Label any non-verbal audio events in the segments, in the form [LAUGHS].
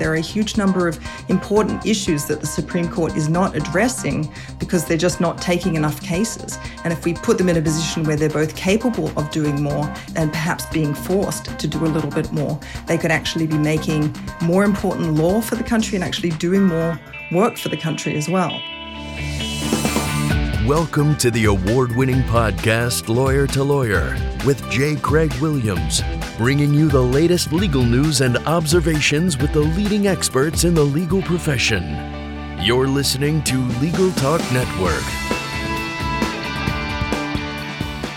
There are a huge number of important issues that the Supreme Court is not addressing because they're just not taking enough cases. And if we put them in a position where they're both capable of doing more and perhaps being forced to do a little bit more, they could actually be making more important law for the country and actually doing more work for the country as well. Welcome to the award winning podcast, Lawyer to Lawyer, with J. Craig Williams, bringing you the latest legal news and observations with the leading experts in the legal profession. You're listening to Legal Talk Network.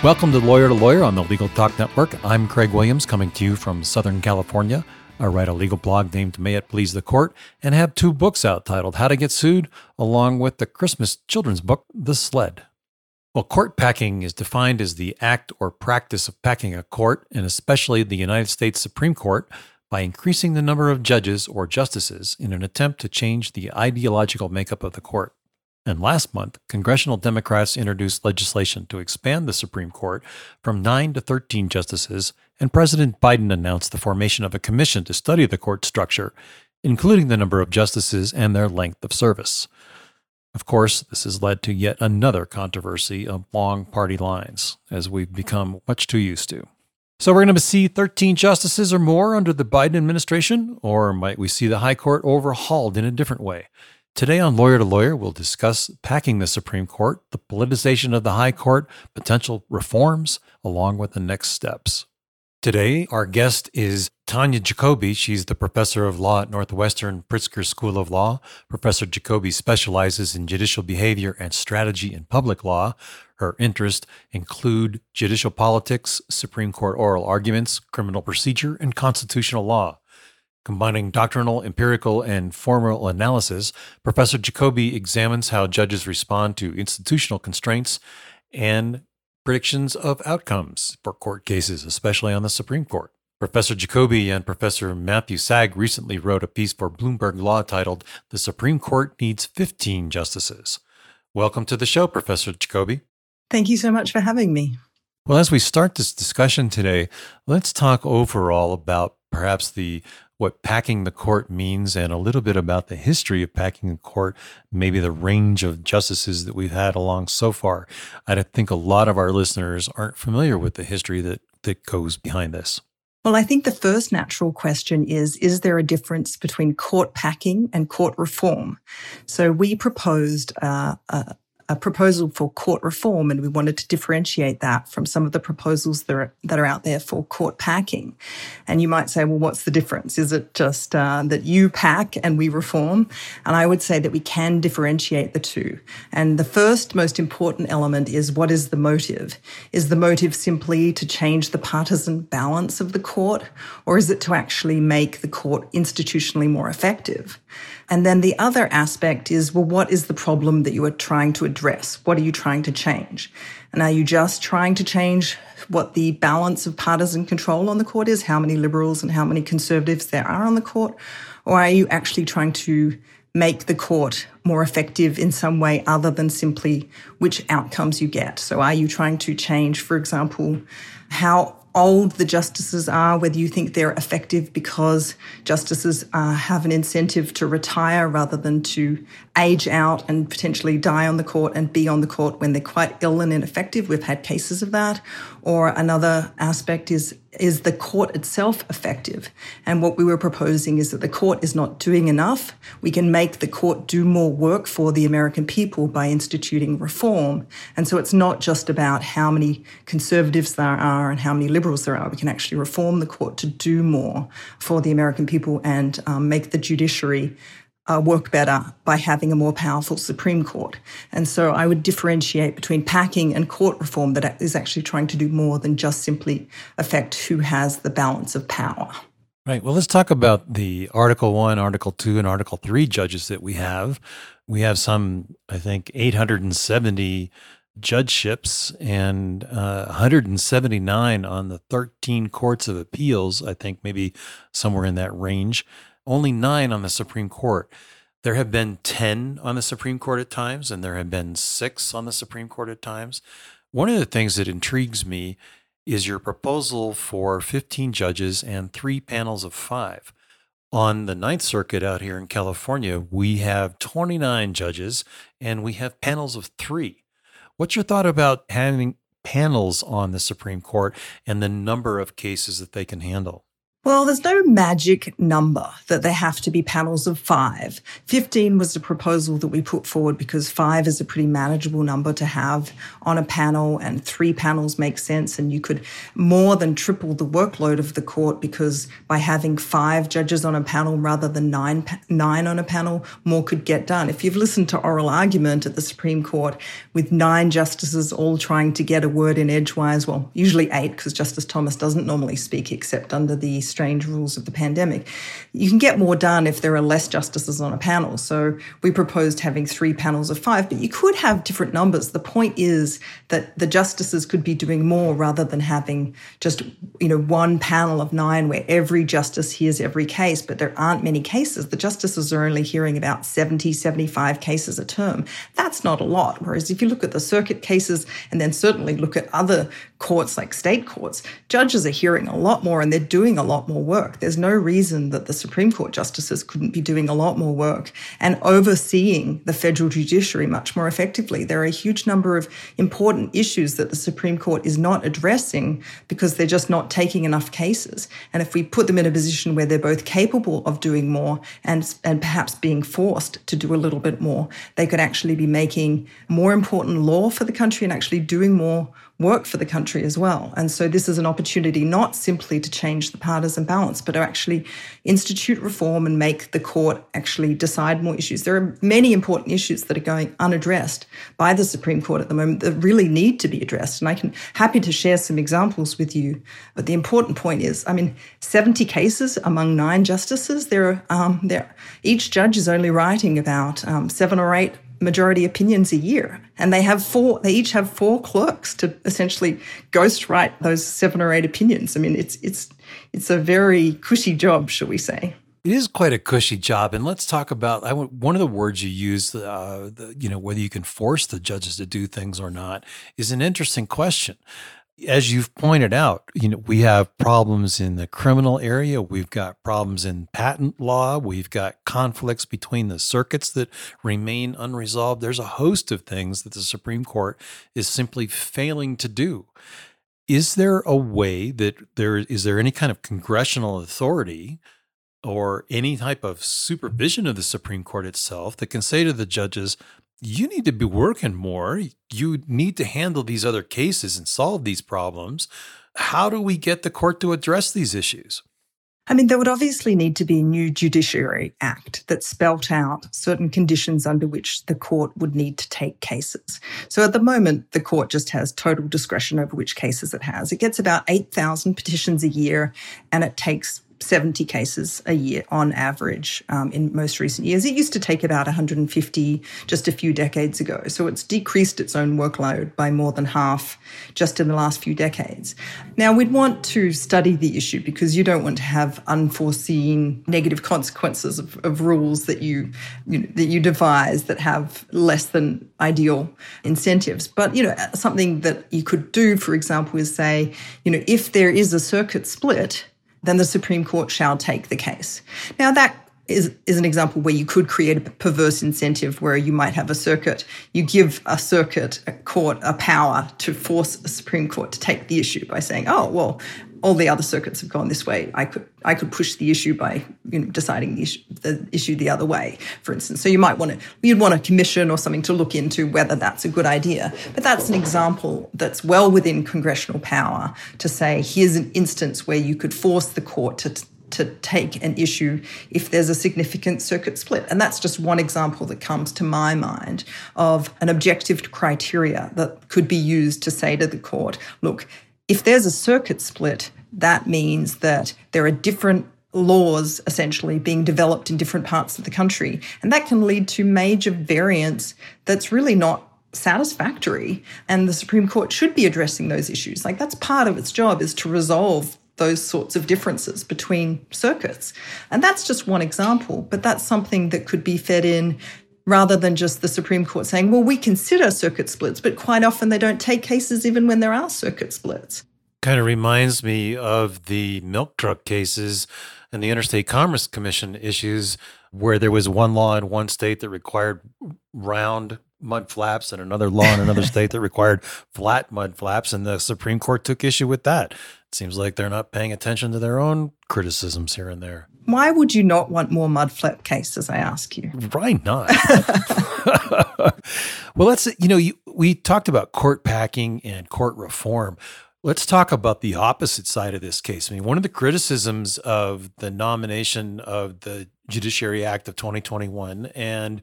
Welcome to Lawyer to Lawyer on the Legal Talk Network. I'm Craig Williams, coming to you from Southern California. I write a legal blog named May It Please the Court and have two books out titled How to Get Sued, along with the Christmas children's book, The Sled. Well, court packing is defined as the act or practice of packing a court, and especially the United States Supreme Court, by increasing the number of judges or justices in an attempt to change the ideological makeup of the court. And last month, congressional Democrats introduced legislation to expand the Supreme Court from 9 to 13 justices and President Biden announced the formation of a commission to study the court structure, including the number of justices and their length of service. Of course, this has led to yet another controversy along party lines, as we've become much too used to. So, we're going to see 13 justices or more under the Biden administration, or might we see the High Court overhauled in a different way? Today on Lawyer to Lawyer, we'll discuss packing the Supreme Court, the politicization of the High Court, potential reforms, along with the next steps. Today, our guest is Tonja Jacobi. She's the professor of law at Northwestern Pritzker School of Law. Professor Jacobi specializes in judicial behavior and strategy in public law. Her interests include judicial politics, Supreme Court oral arguments, criminal procedure, and constitutional law. Combining doctrinal, empirical, and formal analysis, Professor Jacobi examines how judges respond to institutional constraints and predictions of outcomes for court cases, especially on the Supreme Court. Professor Jacobi and Professor Matthew Sag recently wrote a piece for Bloomberg Law titled The Supreme Court Needs 15 Justices. Welcome to the show, Professor Jacobi. Thank you so much for having me. Well, as we start this discussion today, let's talk overall about perhaps the what packing the court means and a little bit about the history of packing the court, maybe the range of justices that we've had along so far. I think a lot of our listeners aren't familiar with the history that, that goes behind this. Well, I think the first natural question is Is there a difference between court packing and court reform? So we proposed uh, a, a proposal for court reform, and we wanted to differentiate that from some of the proposals that are, that are out there for court packing. And you might say, well, what's the difference? Is it just uh, that you pack and we reform? And I would say that we can differentiate the two. And the first most important element is what is the motive? Is the motive simply to change the partisan balance of the court, or is it to actually make the court institutionally more effective? And then the other aspect is, well, what is the problem that you are trying to address? What are you trying to change? And are you just trying to change what the balance of partisan control on the court is, how many liberals and how many conservatives there are on the court? Or are you actually trying to make the court more effective in some way other than simply which outcomes you get? So are you trying to change, for example, how old the justices are, whether you think they're effective because justices uh, have an incentive to retire rather than to age out and potentially die on the court and be on the court when they're quite ill and ineffective. We've had cases of that. Or another aspect is is the court itself effective? And what we were proposing is that the court is not doing enough. We can make the court do more work for the American people by instituting reform. And so it's not just about how many conservatives there are and how many liberals there are. We can actually reform the court to do more for the American people and um, make the judiciary uh, work better by having a more powerful Supreme Court. And so I would differentiate between packing and court reform that is actually trying to do more than just simply affect who has the balance of power. Right. Well, let's talk about the Article 1, Article 2, and Article 3 judges that we have. We have some, I think, 870 judgeships and uh, 179 on the 13 courts of appeals, I think maybe somewhere in that range only nine on the Supreme Court. There have been 10 on the Supreme Court at times, and there have been six on the Supreme Court at times. One of the things that intrigues me is your proposal for 15 judges and three panels of five. On the Ninth Circuit out here in California, we have 29 judges and we have panels of three. What's your thought about having panels on the Supreme Court and the number of cases that they can handle? Well, there's no magic number that there have to be panels of five. 15 was the proposal that we put forward because five is a pretty manageable number to have on a panel and three panels make sense. And you could more than triple the workload of the court because by having five judges on a panel rather than nine, nine on a panel, more could get done. If you've listened to oral argument at the Supreme Court with nine justices all trying to get a word in edgewise, well, usually eight because Justice Thomas doesn't normally speak except under the strange rules of the pandemic. You can get more done if there are less justices on a panel. So we proposed having three panels of five, but you could have different numbers. The point is that the justices could be doing more rather than having just, you know, one panel of nine where every justice hears every case, but there aren't many cases. The justices are only hearing about 70, 75 cases a term. That's not a lot. Whereas if you look at the circuit cases and then certainly look at other courts like state courts, judges are hearing a lot more and they're doing a lot more work. There's no reason that the Supreme Court justices couldn't be doing a lot more work and overseeing the federal judiciary much more effectively. There are a huge number of important issues that the Supreme Court is not addressing because they're just not taking enough cases. And if we put them in a position where they're both capable of doing more and, and perhaps being forced to do a little bit more, they could actually be making more important law for the country and actually doing more work for the country as well. And so this is an opportunity not simply to change the partisan balance, but to actually institute reform and make the court actually decide more issues. There are many important issues that are going unaddressed by the Supreme Court at the moment that really need to be addressed. And I can happy to share some examples with you. But the important point is, I mean, 70 cases among nine justices. There are um, there each judge is only writing about um, seven or eight majority opinions a year. And they have four, they each have four clerks to essentially ghostwrite those seven or eight opinions. I mean, it's, it's, it's a very cushy job, shall we say. It is quite a cushy job, and let's talk about I, one of the words you use. Uh, the, you know whether you can force the judges to do things or not is an interesting question as you've pointed out, you know, we have problems in the criminal area. We've got problems in patent law. We've got conflicts between the circuits that remain unresolved. There's a host of things that the Supreme Court is simply failing to do. Is there a way that there is there any kind of congressional authority or any type of supervision of the Supreme Court itself that can say to the judges, you need to be working more. You need to handle these other cases and solve these problems. How do we get the court to address these issues? I mean, there would obviously need to be a new Judiciary Act that spelt out certain conditions under which the court would need to take cases. So at the moment, the court just has total discretion over which cases it has. It gets about 8,000 petitions a year and it takes 70 cases a year on average um, in most recent years. It used to take about 150 just a few decades ago. So it's decreased its own workload by more than half just in the last few decades. Now, we'd want to study the issue because you don't want to have unforeseen negative consequences of, of rules that you, you know, that you devise that have less than ideal incentives. But, you know, something that you could do, for example, is say, you know, if there is a circuit split, then the Supreme Court shall take the case. Now, that is, is an example where you could create a perverse incentive where you might have a circuit. You give a circuit, a court, a power to force a Supreme Court to take the issue by saying, oh, well, all the other circuits have gone this way. I could I could push the issue by you know, deciding the issue, the issue the other way, for instance. So you might want to you'd want a commission or something to look into whether that's a good idea. But that's an example that's well within congressional power to say here's an instance where you could force the court to to take an issue if there's a significant circuit split. And that's just one example that comes to my mind of an objective criteria that could be used to say to the court, look, if there's a circuit split, that means that there are different laws essentially being developed in different parts of the country. And that can lead to major variance that's really not satisfactory. And the Supreme Court should be addressing those issues. Like that's part of its job is to resolve those sorts of differences between circuits. And that's just one example, but that's something that could be fed in rather than just the Supreme Court saying, well, we consider circuit splits, but quite often they don't take cases even when there are circuit splits. Kind of reminds me of the milk truck cases and the Interstate Commerce Commission issues, where there was one law in one state that required round mud flaps and another law in another [LAUGHS] state that required flat mud flaps. And the Supreme Court took issue with that. It seems like they're not paying attention to their own criticisms here and there. Why would you not want more mud flap cases, I ask you? Why not? [LAUGHS] well, let's, you know, you, we talked about court packing and court reform. Let's talk about the opposite side of this case. I mean, one of the criticisms of the nomination of the Judiciary Act of 2021 and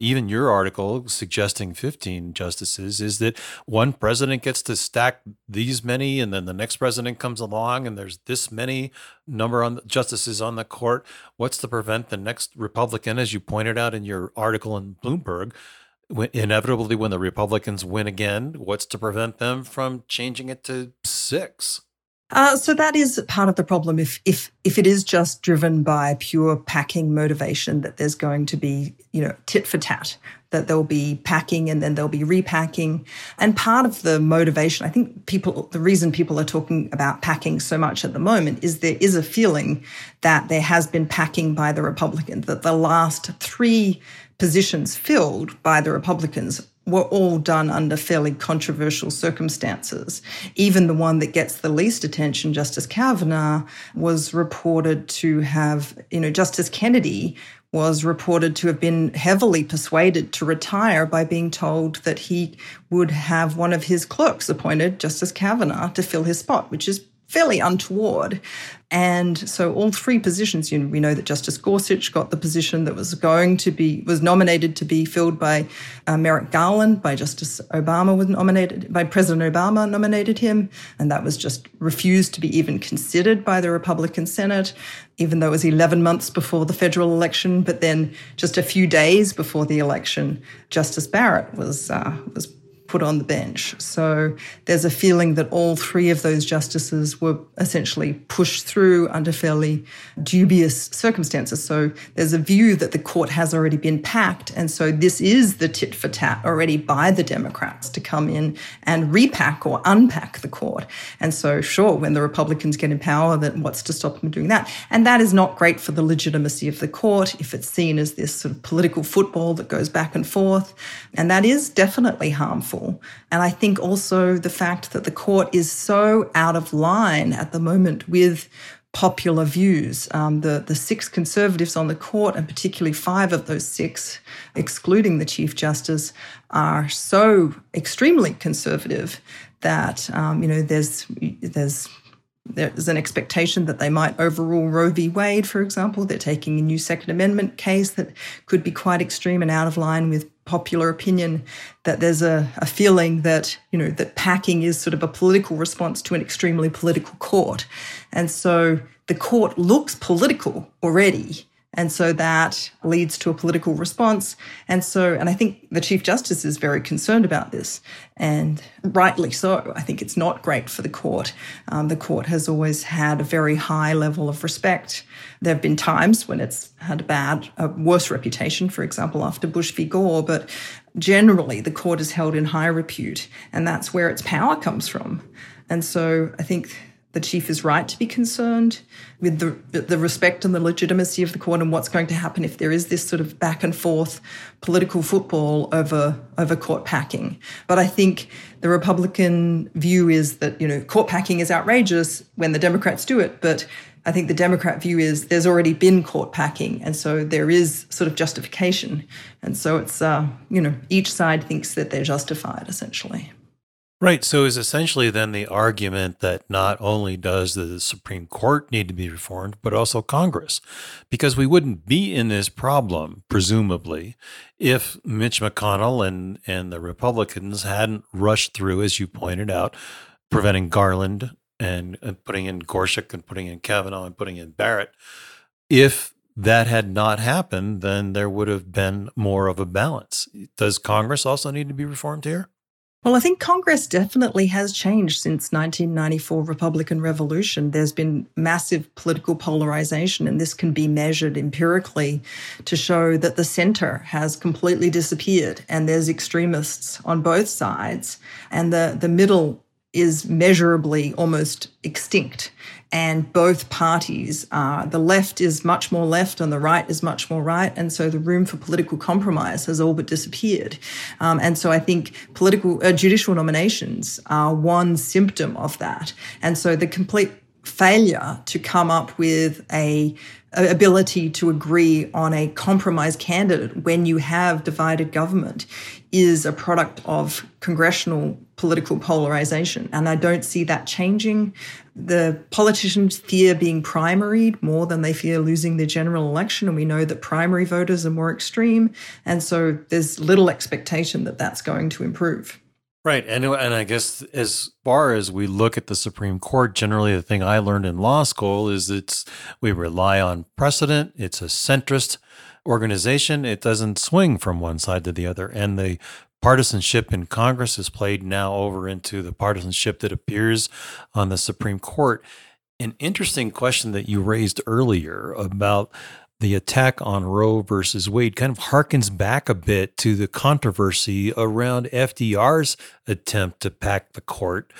even your article suggesting 15 justices is that one president gets to stack these many and then the next president comes along and there's this many number on the justices on the court what's to prevent the next republican as you pointed out in your article in bloomberg inevitably when the Republicans win again, what's to prevent them from changing it to six? Uh, so that is part of the problem. If if if it is just driven by pure packing motivation, that there's going to be you know tit for tat, that there'll be packing and then there'll be repacking, and part of the motivation, I think people, the reason people are talking about packing so much at the moment is there is a feeling that there has been packing by the Republicans, that the last three positions filled by the Republicans were all done under fairly controversial circumstances. Even the one that gets the least attention, Justice Kavanaugh, was reported to have, you know, Justice Kennedy was reported to have been heavily persuaded to retire by being told that he would have one of his clerks appointed, Justice Kavanaugh, to fill his spot, which is fairly untoward. And so all three positions, you know, we know that Justice Gorsuch got the position that was going to be, was nominated to be filled by uh, Merrick Garland, by Justice Obama was nominated, by President Obama nominated him. And that was just refused to be even considered by the Republican Senate, even though it was 11 months before the federal election. But then just a few days before the election, Justice Barrett was, uh, was put on the bench. So there's a feeling that all three of those justices were essentially pushed through under fairly dubious circumstances. So there's a view that the court has already been packed. And so this is the tit for tat already by the Democrats to come in and repack or unpack the court. And so, sure, when the Republicans get in power, then what's to stop them doing that? And that is not great for the legitimacy of the court if it's seen as this sort of political football that goes back and forth. And that is definitely harmful. And I think also the fact that the court is so out of line at the moment with popular views. Um, the, the six conservatives on the court, and particularly five of those six, excluding the Chief Justice, are so extremely conservative that um, you know there's there's there's an expectation that they might overrule Roe v. Wade, for example. They're taking a new Second Amendment case that could be quite extreme and out of line with popular opinion. That there's a, a feeling that, you know, that packing is sort of a political response to an extremely political court. And so the court looks political already. And so that leads to a political response. And so, and I think the Chief Justice is very concerned about this, and rightly so. I think it's not great for the court. Um, the court has always had a very high level of respect. There have been times when it's had a bad, a worse reputation, for example, after Bush v. Gore, but generally the court is held in high repute, and that's where its power comes from. And so I think the chief is right to be concerned with the, the respect and the legitimacy of the court and what's going to happen if there is this sort of back and forth political football over over court packing. But I think the Republican view is that you know court packing is outrageous when the Democrats do it, but I think the Democrat view is there's already been court packing, and so there is sort of justification, and so it's uh, you know each side thinks that they're justified essentially. Right. So is essentially then the argument that not only does the Supreme Court need to be reformed, but also Congress, because we wouldn't be in this problem, presumably, if Mitch McConnell and, and the Republicans hadn't rushed through, as you pointed out, preventing Garland and, and putting in Gorsuch and putting in Kavanaugh and putting in Barrett. If that had not happened, then there would have been more of a balance. Does Congress also need to be reformed here? Well, I think Congress definitely has changed since 1994 Republican Revolution. There's been massive political polarization, and this can be measured empirically to show that the center has completely disappeared, and there's extremists on both sides, and the the middle is measurably almost extinct. And both parties, uh, the left is much more left and the right is much more right. And so the room for political compromise has all but disappeared. Um, and so I think political, uh, judicial nominations are one symptom of that. And so the complete failure to come up with a ability to agree on a compromise candidate when you have divided government is a product of congressional political polarization. And I don't see that changing. The politicians fear being primaried more than they fear losing the general election. And we know that primary voters are more extreme. And so there's little expectation that that's going to improve. Right. And, and I guess as far as we look at the Supreme Court, generally the thing I learned in law school is it's we rely on precedent. It's a centrist organization. It doesn't swing from one side to the other. And the partisanship in Congress is played now over into the partisanship that appears on the Supreme Court. An interesting question that you raised earlier about the attack on Roe versus Wade kind of harkens back a bit to the controversy around FDR's attempt to pack the court.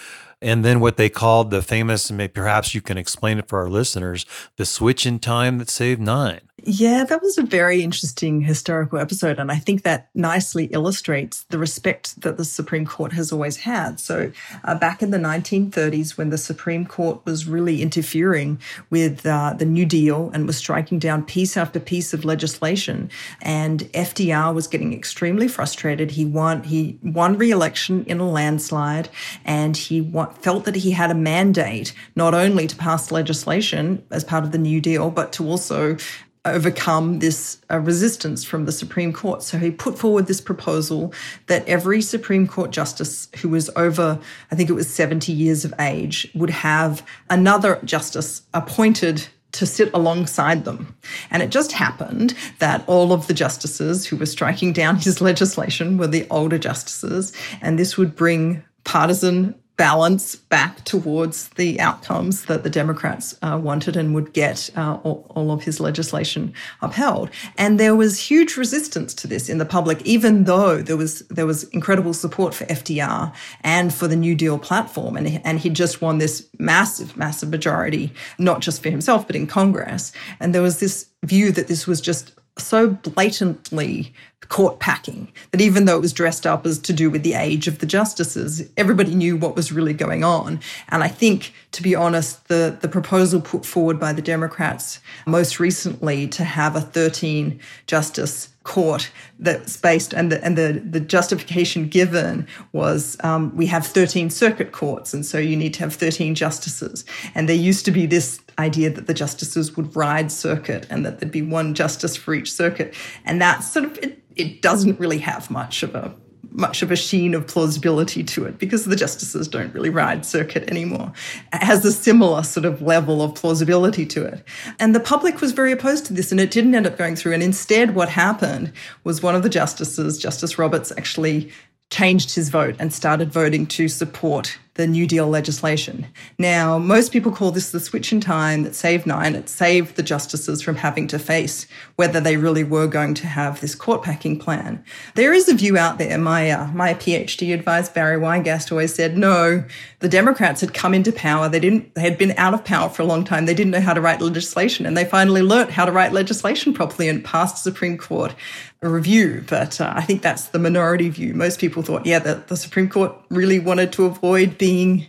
And then what they called the famous, and perhaps you can explain it for our listeners, the switch in time that saved nine. Yeah, that was a very interesting historical episode. And I think that nicely illustrates the respect that the Supreme Court has always had. So, uh, back in the 1930s, when the Supreme Court was really interfering with uh, the New Deal and was striking down piece after piece of legislation, and FDR was getting extremely frustrated. He won, he won re election in a landslide, and he felt that he had a mandate not only to pass legislation as part of the New Deal, but to also overcome this uh, resistance from the Supreme Court. So he put forward this proposal that every Supreme Court justice who was over, I think it was 70 years of age, would have another justice appointed to sit alongside them. And it just happened that all of the justices who were striking down his legislation were the older justices, and this would bring partisan balance back towards the outcomes that the Democrats uh, wanted and would get uh, all, all, of his legislation upheld. And there was huge resistance to this in the public, even though there was there was incredible support for FDR and for the New Deal platform, and and he just won this massive, massive majority, not just for himself but in Congress. And there was this view that this was just so blatantly court packing that even though it was dressed up as to do with the age of the justices, everybody knew what was really going on. And I think, to be honest, the, the proposal put forward by the Democrats most recently to have a 13 justice court that's based and the and the, the justification given was um, we have 13 circuit courts and so you need to have 13 justices. And there used to be this idea that the justices would ride circuit and that there'd be one justice for each circuit. And that sort of it, it doesn't really have much of a much of a sheen of plausibility to it because the justices don't really ride circuit anymore. It has a similar sort of level of plausibility to it. And the public was very opposed to this and it didn't end up going through. And instead, what happened was one of the justices, Justice Roberts, actually changed his vote and started voting to support the New Deal legislation. Now, most people call this the switch in time that saved nine. It saved the justices from having to face whether they really were going to have this court packing plan. There is a view out there. My uh, my PhD advisor Barry Weingast always said, no, the Democrats had come into power. They didn't. They had been out of power for a long time. They didn't know how to write legislation, and they finally learnt how to write legislation properly and passed the Supreme Court a review. But uh, I think that's the minority view. Most people thought, yeah, that the Supreme Court really wanted to avoid being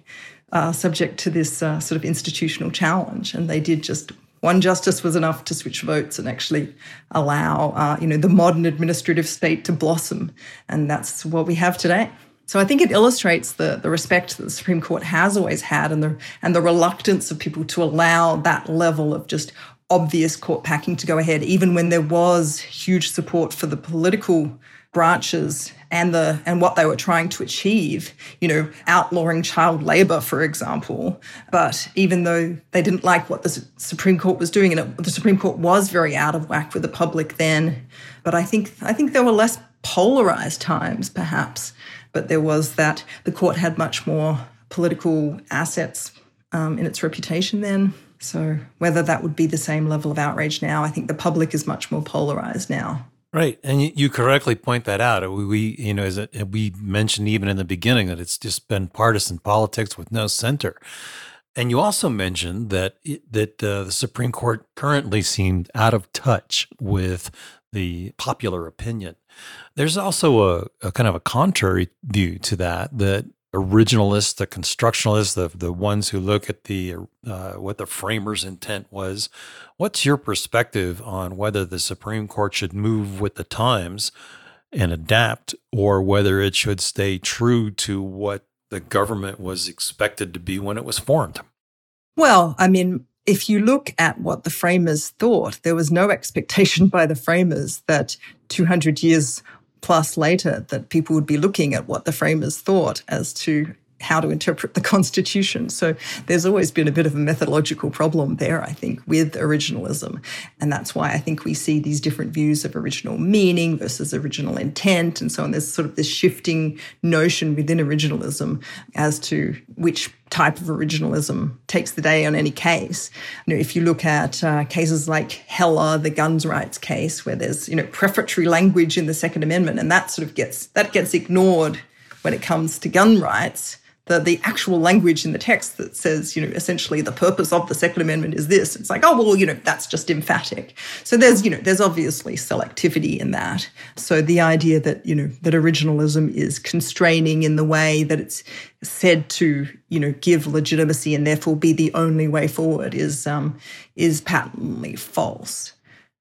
uh, subject to this uh, sort of institutional challenge, and they did just one justice was enough to switch votes and actually allow uh, you know the modern administrative state to blossom, and that's what we have today. So I think it illustrates the, the respect that the Supreme Court has always had and the and the reluctance of people to allow that level of just obvious court packing to go ahead, even when there was huge support for the political branches and the and what they were trying to achieve you know outlawing child labor for example. But even though they didn't like what the supreme court was doing and it, the supreme court was very out of whack with the public then but i think i think there were less polarized times perhaps. But there was that the court had much more political assets um, in its reputation then. So whether that would be the same level of outrage now i think the public is much more polarized now Right, and you correctly point that out. We, you know, as we mentioned even in the beginning that it's just been partisan politics with no center. And you also mentioned that that uh, the Supreme Court currently seemed out of touch with the popular opinion. There's also a, a kind of a contrary view to that that originalists, the constructionalists, the the ones who look at the uh, what the framers' intent was. What's your perspective on whether the Supreme Court should move with the times and adapt, or whether it should stay true to what the government was expected to be when it was formed? Well, I mean, if you look at what the framers thought, there was no expectation by the framers that 200 years plus later that people would be looking at what the framers thought as to how to interpret the Constitution. So there's always been a bit of a methodological problem there, I think, with originalism. And that's why I think we see these different views of original meaning versus original intent and so on. There's sort of this shifting notion within originalism as to which type of originalism takes the day on any case. You know, if you look at uh, cases like Heller, the guns rights case, where there's you know prefatory language in the Second Amendment, and that sort of gets that gets ignored when it comes to gun rights the, the actual language in the text that says, you know, essentially the purpose of the Second Amendment is this. It's like, oh, well, you know, that's just emphatic. So there's, you know, there's obviously selectivity in that. So the idea that, you know, that originalism is constraining in the way that it's said to, you know, give legitimacy and therefore be the only way forward is, um, is patently false.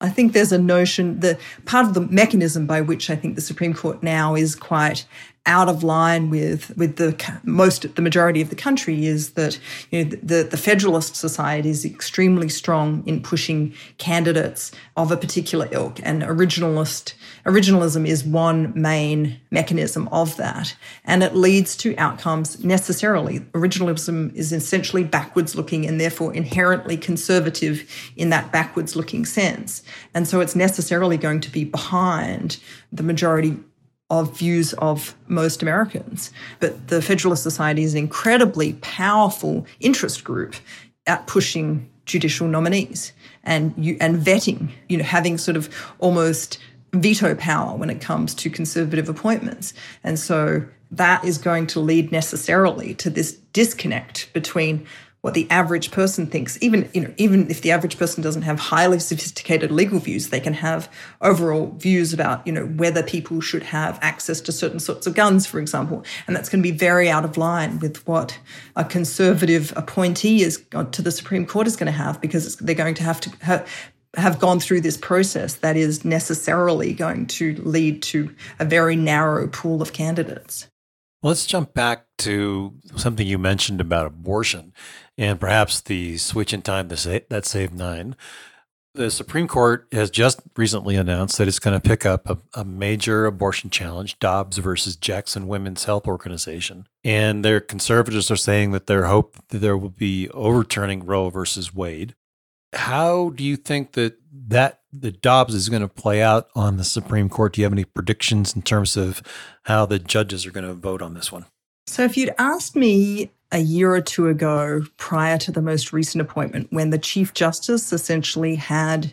I think there's a notion that part of the mechanism by which I think the Supreme Court now is quite out of line with with the most the majority of the country is that you know the the Federalist Society is extremely strong in pushing candidates of a particular ilk, and originalist originalism is one main mechanism of that, and it leads to outcomes necessarily. Originalism is essentially backwards looking and therefore inherently conservative in that backwards looking sense, and so it's necessarily going to be behind the majority of views of most Americans. But the Federalist Society is an incredibly powerful interest group at pushing judicial nominees and you, and vetting, you know, having sort of almost veto power when it comes to conservative appointments. And so that is going to lead necessarily to this disconnect between what the average person thinks. Even you know even if the average person doesn't have highly sophisticated legal views they can have overall views about you know whether people should have access to certain sorts of guns for example. And that's going to be very out of line with what a conservative appointee is uh, to the supreme court is going to have because they're going to have to have have gone through this process that is necessarily going to lead to a very narrow pool of candidates. Let's jump back to something you mentioned about abortion and perhaps the switch in time that saved nine. The Supreme Court has just recently announced that it's going to pick up a, a, major abortion challenge, Dobbs versus Jackson Women's Health Organization. And their conservatives are saying that their hope that there will be overturning Roe versus Wade. How do you think that that the Dobbs is going to play out on the Supreme Court? Do you have any predictions in terms of how the judges are going to vote on this one? So, if you'd asked me a year or two ago, prior to the most recent appointment, when the Chief Justice essentially had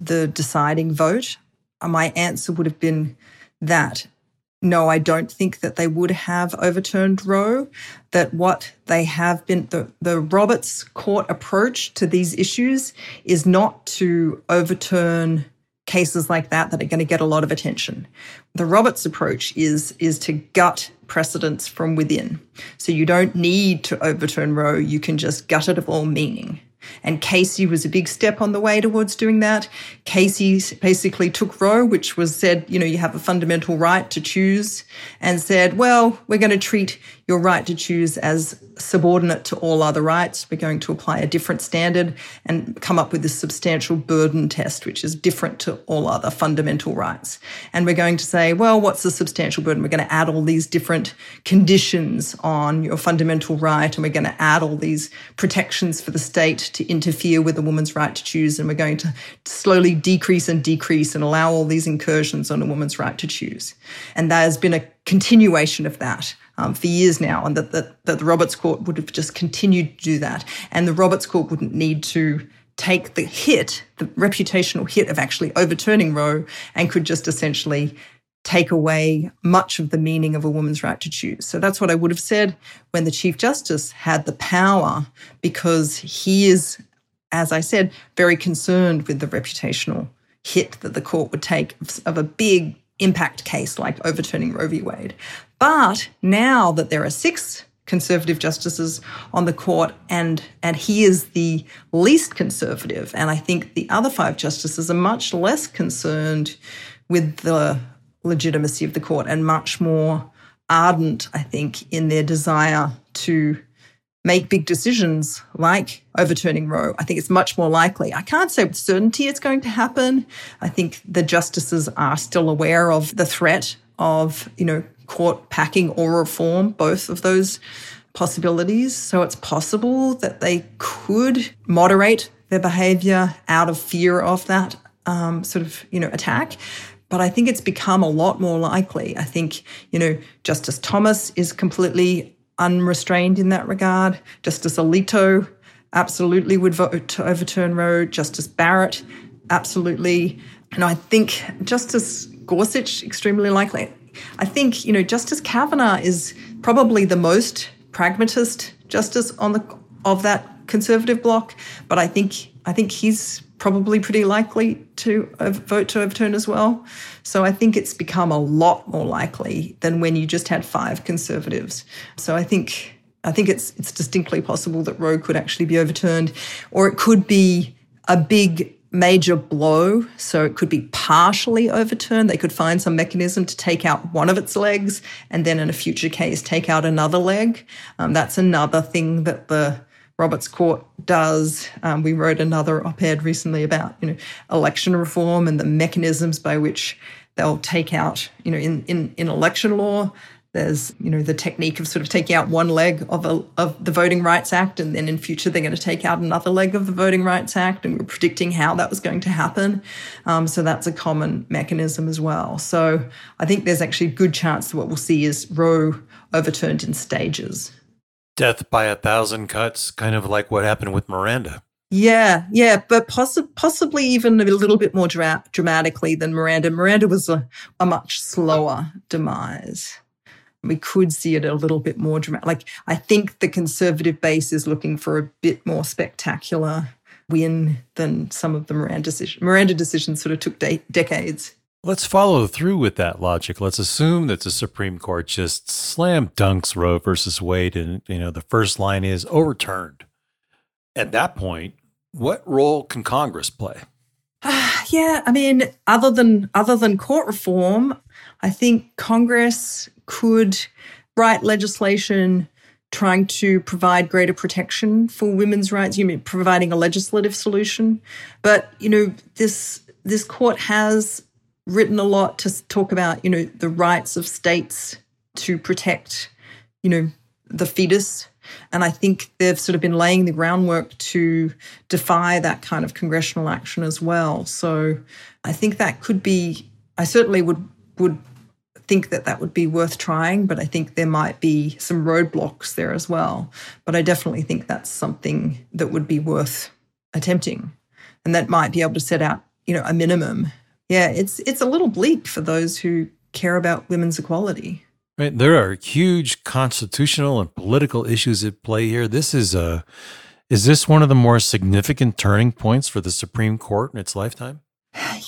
the deciding vote, uh, my answer would have been that no, I don't think that they would have overturned Roe. That what they have been, the, the Roberts court approach to these issues is not to overturn cases like that that are going to get a lot of attention. The Roberts approach is, is to gut precedents from within. So you don't need to overturn Roe, you can just gut it of all meaning. And Casey was a big step on the way towards doing that. Casey basically took Roe, which was said, you know, you have a fundamental right to choose, and said, well, we're going to treat your right to choose as subordinate to all other rights. We're going to apply a different standard and come up with this substantial burden test, which is different to all other fundamental rights. And we're going to say, well, what's the substantial burden? We're going to add all these different conditions on your fundamental right, and we're going to add all these protections for the state to interfere with a woman's right to choose. And we're going to slowly decrease and decrease and allow all these incursions on a woman's right to choose. And there has been a continuation of that um, for years now, and that, that, that the Roberts Court would have just continued to do that. And the Roberts Court wouldn't need to take the hit, the reputational hit of actually overturning Roe, and could just essentially take away much of the meaning of a woman's right to choose. So that's what I would have said when the Chief Justice had the power, because he is, as I said, very concerned with the reputational hit that the court would take of a big impact case like overturning Roe v. Wade. But now that there are six conservative justices on the court and and he is the least conservative and I think the other five justices are much less concerned with the legitimacy of the court and much more ardent I think in their desire to make big decisions like overturning Roe. I think it's much more likely. I can't say with certainty it's going to happen. I think the justices are still aware of the threat of, you know, court packing or reform, both of those possibilities. So it's possible that they could moderate their behavior out of fear of that um, sort of, you know, attack. But I think it's become a lot more likely. I think, you know, Justice Thomas is completely unrestrained in that regard. Justice Alito absolutely would vote to overturn Roe. Justice Barrett, absolutely. And I think Justice Gorsuch, extremely likely. I think, you know, Justice Kavanaugh is probably the most pragmatist justice on the of that conservative bloc, but I think I think he's probably pretty likely to vote to overturn as well. So I think it's become a lot more likely than when you just had five conservatives. So I think I think it's it's distinctly possible that Roe could actually be overturned, or it could be a big major blow, so it could be partially overturned. They could find some mechanism to take out one of its legs and then in a future case take out another leg. Um, that's another thing that the Roberts Court does. Um, we wrote another op-ed recently about you know election reform and the mechanisms by which they'll take out you know in in, in election law there's, you know, the technique of sort of taking out one leg of, a, of the Voting Rights Act, and then in future they're going to take out another leg of the Voting Rights Act, and we're predicting how that was going to happen. Um, so that's a common mechanism as well. So I think there's actually a good chance that what we'll see is Roe overturned in stages. Death by a thousand cuts, kind of like what happened with Miranda. Yeah, yeah, but possi- possibly even a little bit more dra- dramatically than Miranda. Miranda was a, a much slower demise we could see it a little bit more dramatic. Like, I think the conservative base is looking for a bit more spectacular win than some of the Miranda decisions. Miranda decisions sort of took de- decades. Let's follow through with that logic. Let's assume that the Supreme Court just slam dunks Roe versus Wade, and you know the first line is overturned. At that point, what role can Congress play? [SIGHS] yeah, I mean, other than other than court reform, I think Congress could write legislation trying to provide greater protection for women's rights. You mean providing a legislative solution, but you know this this court has written a lot to talk about you know the rights of states to protect you know the fetus and I think they've sort of been laying the groundwork to defy that kind of congressional action as well. So I think that could be, I certainly would, would think that that would be worth trying, but I think there might be some roadblocks there as well. But I definitely think that's something that would be worth attempting. And that might be able to set out, you know, a minimum. Yeah, it's it's a little bleak for those who care about women's equality. Right. There are huge constitutional and political issues at play here. This is a is this one of the more significant turning points for the Supreme Court in its lifetime?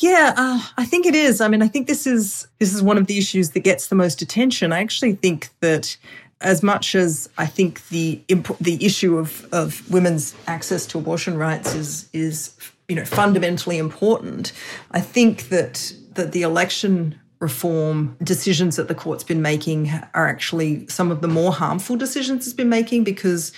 Yeah, uh, I think it is. I mean, I think this is this is one of the issues that gets the most attention. I actually think that as much as I think the imp- the issue of of women's access to abortion rights is is you know fundamentally important, I think that that the election reform decisions that the court's been making are actually some of the more harmful decisions it's been making because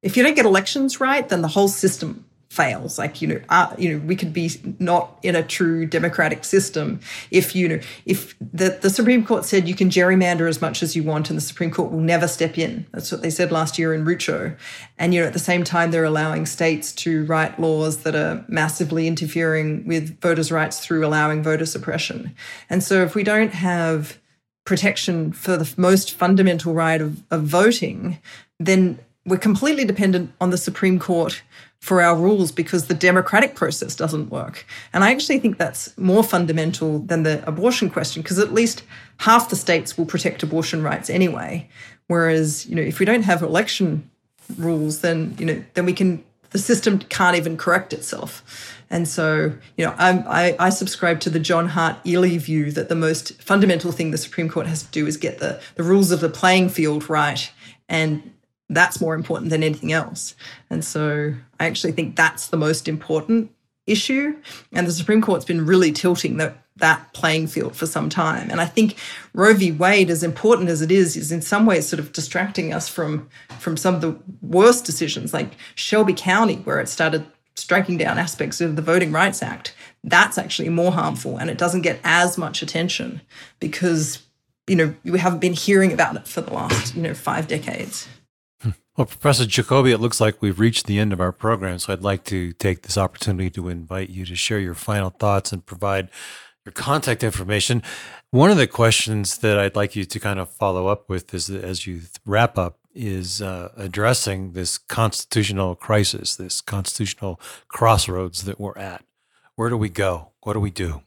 if you don't get elections right, then the whole system fails. Like you know, uh, you know, we could be not in a true democratic system if you know if the the Supreme Court said you can gerrymander as much as you want, and the Supreme Court will never step in. That's what they said last year in Rucho, and you know at the same time they're allowing states to write laws that are massively interfering with voters' rights through allowing voter suppression. And so if we don't have protection for the most fundamental right of, of voting, then we're completely dependent on the Supreme Court for our rules because the democratic process doesn't work. And I actually think that's more fundamental than the abortion question because at least half the states will protect abortion rights anyway. Whereas, you know, if we don't have election rules, then, you know, then we can, the system can't even correct itself. And so, you know, I, I subscribe to the John Hart Ely view that the most fundamental thing the Supreme Court has to do is get the, the rules of the playing field right. And that's more important than anything else. And so I actually think that's the most important issue. And the Supreme Court's been really tilting that that playing field for some time. And I think Roe v. Wade, as important as it is, is in some ways sort of distracting us from from some of the worst decisions, like Shelby County, where it started striking down aspects of the Voting Rights Act. That's actually more harmful, and it doesn't get as much attention because you know we haven't been hearing about it for the last you know five decades. Well, Professor Jacobi, it looks like we've reached the end of our program, so I'd like to take this opportunity to invite you to share your final thoughts and provide your contact information. One of the questions that I'd like you to kind of follow up with is as you wrap up is uh, addressing this constitutional crisis, this constitutional crossroads that we're at. Where do we go? What do we do?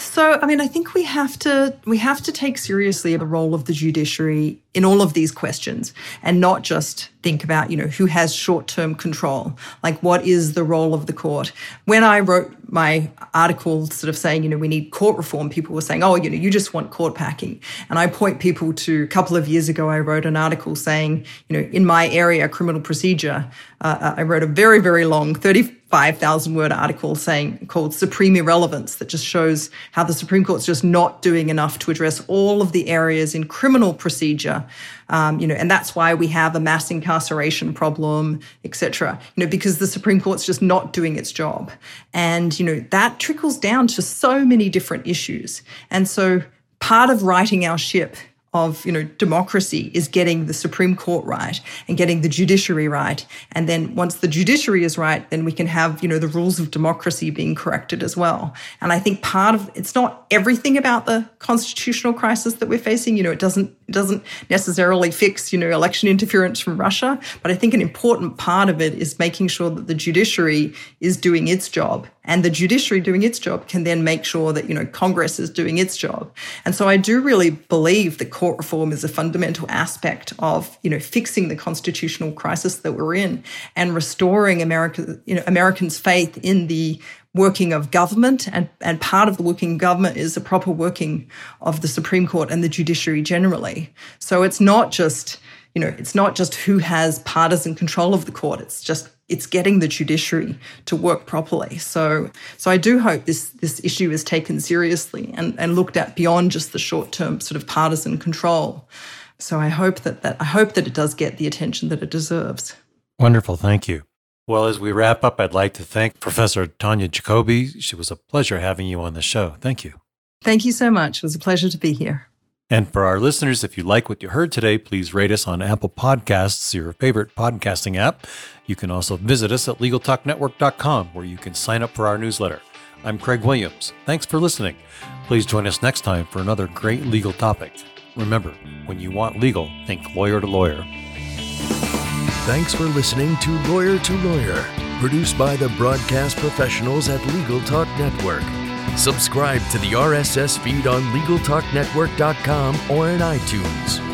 So, I mean, I think we have to we have to take seriously the role of the judiciary in all of these questions and not just think about, you know, who has short-term control. Like what is the role of the court? When I wrote my article sort of saying, you know, we need court reform, people were saying, "Oh, you know, you just want court packing." And I point people to a couple of years ago I wrote an article saying, you know, in my area criminal procedure, uh, I wrote a very very long 30 5,000 word article saying called Supreme Irrelevance that just shows how the Supreme Court's just not doing enough to address all of the areas in criminal procedure. Um, you know, and that's why we have a mass incarceration problem, etc. You know, because the Supreme Court's just not doing its job. And, you know, that trickles down to so many different issues. And so part of righting our ship of you know democracy is getting the Supreme Court right and getting the judiciary right, and then once the judiciary is right, then we can have you know the rules of democracy being corrected as well. And I think part of it's not everything about the constitutional crisis that we're facing. You know, it doesn't it doesn't necessarily fix you know election interference from Russia, but I think an important part of it is making sure that the judiciary is doing its job and the judiciary doing its job can then make sure that you know congress is doing its job. And so i do really believe that court reform is a fundamental aspect of you know fixing the constitutional crisis that we're in and restoring america you know americans faith in the working of government and, and part of the working government is the proper working of the supreme court and the judiciary generally so it's not just you know it's not just who has partisan control of the court it's just it's getting the judiciary to work properly. So, so I do hope this this issue is taken seriously and, and looked at beyond just the short term sort of partisan control. So I hope that, that I hope that it does get the attention that it deserves. Wonderful, thank you. Well, as we wrap up, I'd like to thank Professor Tonja Jacobi. She was a pleasure having you on the show. Thank you. Thank you so much. It was a pleasure to be here. And for our listeners, if you like what you heard today, please rate us on Apple Podcasts, your favorite podcasting app. You can also visit us at LegalTalkNetwork.com, where you can sign up for our newsletter. I'm Craig Williams. Thanks for listening. Please join us next time for another great legal topic. Remember, when you want legal, think lawyer to lawyer. Thanks for listening to Lawyer to Lawyer, produced by the broadcast professionals at Legal Talk Network. Subscribe to the RSS feed on LegalTalkNetwork.com or in iTunes.